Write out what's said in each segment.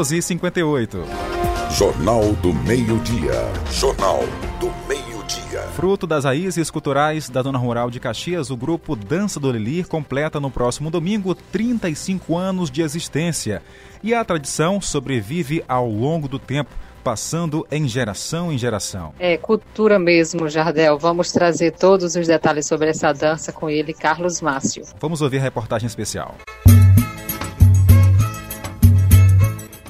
12h58. Jornal do Meio-Dia. Jornal do Meio-Dia. Fruto das raízes culturais da Dona Rural de Caxias, o grupo Dança do Lili completa no próximo domingo 35 anos de existência. E a tradição sobrevive ao longo do tempo passando em geração em geração. É cultura mesmo, Jardel. Vamos trazer todos os detalhes sobre essa dança com ele, Carlos Márcio. Vamos ouvir a reportagem especial.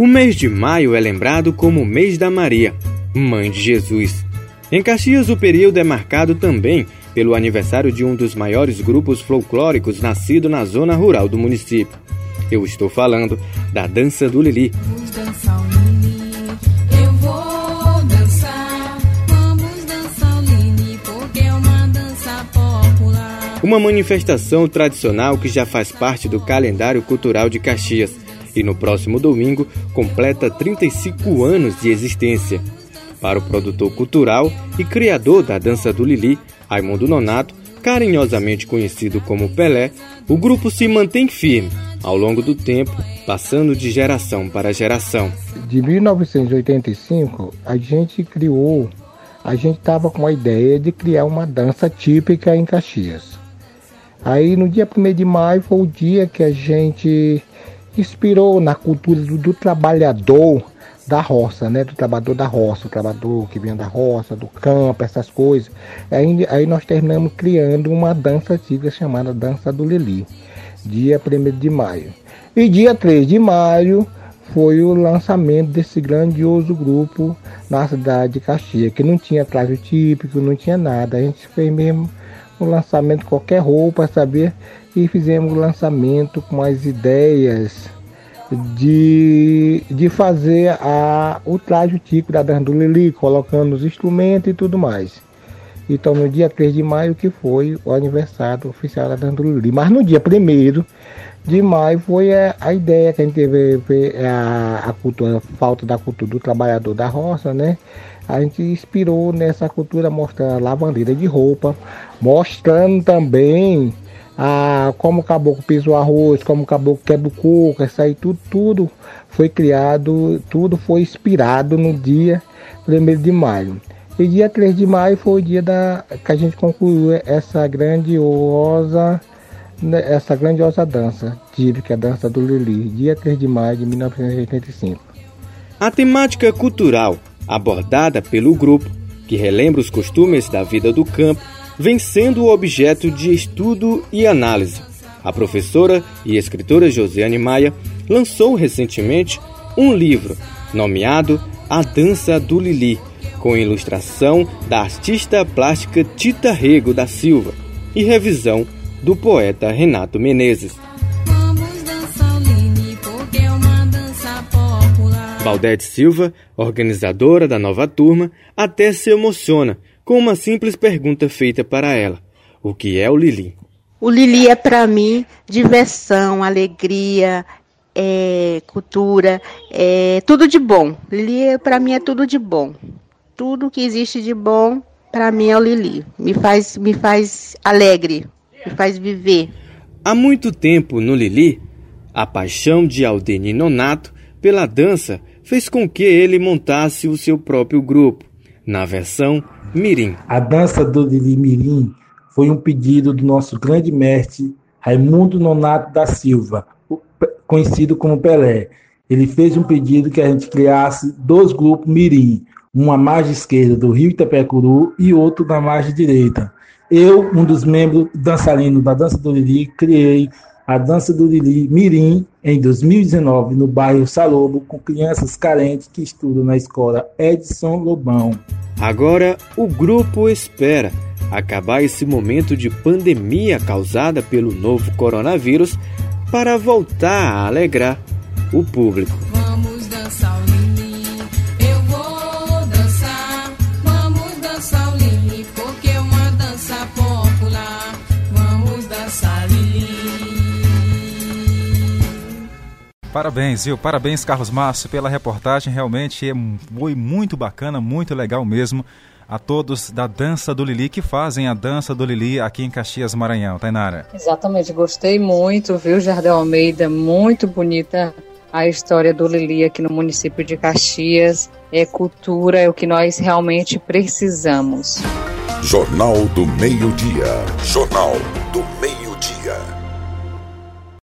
O mês de maio é lembrado como o mês da Maria, mãe de Jesus. Em Caxias, o período é marcado também pelo aniversário de um dos maiores grupos folclóricos nascido na zona rural do município. Eu estou falando da Dança do Lili. Uma manifestação tradicional que já faz parte do calendário cultural de Caxias e no próximo domingo completa 35 anos de existência. Para o produtor cultural e criador da dança do Lili, Raimundo Nonato, carinhosamente conhecido como Pelé, o grupo se mantém firme ao longo do tempo, passando de geração para geração. De 1985, a gente criou, a gente estava com a ideia de criar uma dança típica em Caxias. Aí no dia 1 de maio foi o dia que a gente inspirou na cultura do, do, trabalhador da roça, né? Do trabalhador da roça, o trabalhador que vinha da roça, do campo, essas coisas. Aí, aí nós terminamos criando uma dança antiga chamada Dança do Lili, dia 1 de maio. E dia 3 de maio foi o lançamento desse grandioso grupo na cidade de Caxias, que não tinha traje típico, não tinha nada. A gente fez mesmo o lançamento qualquer roupa, saber? E fizemos o lançamento com as ideias de, de fazer a, o traje típico da dança do Lili, colocando os instrumentos e tudo mais. Então no dia 3 de maio que foi o aniversário oficial da Lili. Mas no dia 1 de maio foi a, a, ideia que a gente teve a, a cultura, a falta da cultura do trabalhador da roça, né? a gente inspirou nessa cultura mostrando a lavandeira de roupa, mostrando também a, como o caboclo pisa o arroz, como o caboclo quebra o coco, isso aí tudo, tudo foi criado, tudo foi inspirado no dia 1 de maio. E dia 3 de maio foi o dia da, que a gente concluiu essa grandiosa né, essa grandiosa dança típica, a dança do Lili, dia 3 de maio de 1985. A temática cultural abordada pelo grupo, que relembra os costumes da vida do campo, vem sendo objeto de estudo e análise. A professora e escritora Josiane Maia lançou recentemente um livro nomeado A Dança do Lili, com ilustração da artista plástica Tita Rego da Silva e revisão do poeta Renato Menezes. Valdete Silva, organizadora da nova turma, até se emociona com uma simples pergunta feita para ela: O que é o Lili? O Lili é para mim diversão, alegria, é, cultura, é tudo de bom. Lili é, para mim é tudo de bom. Tudo que existe de bom para mim é o Lili. Me faz, me faz alegre, me faz viver. Há muito tempo no Lili, a paixão de Aldeni Nonato pela dança fez com que ele montasse o seu próprio grupo, na versão Mirim. A dança do Lili Mirim foi um pedido do nosso grande mestre Raimundo Nonato da Silva, conhecido como Pelé. Ele fez um pedido que a gente criasse dois grupos Mirim, uma margem esquerda do Rio Itapecuru e outro na margem direita. Eu, um dos membros dançarinos da Dança do Lili, criei a dança do Lili Mirim em 2019 no bairro Salobo com crianças carentes que estudam na escola Edson Lobão. Agora o grupo espera acabar esse momento de pandemia causada pelo novo coronavírus para voltar a alegrar o público. Parabéns, viu? Parabéns, Carlos Márcio, pela reportagem. Realmente foi muito bacana, muito legal mesmo. A todos da Dança do Lili que fazem a Dança do Lili aqui em Caxias, Maranhão. Tainara. Exatamente, gostei muito, viu, Jardel Almeida? Muito bonita a história do Lili aqui no município de Caxias. É cultura, é o que nós realmente precisamos. Jornal do Meio-Dia. Jornal do Meio-Dia.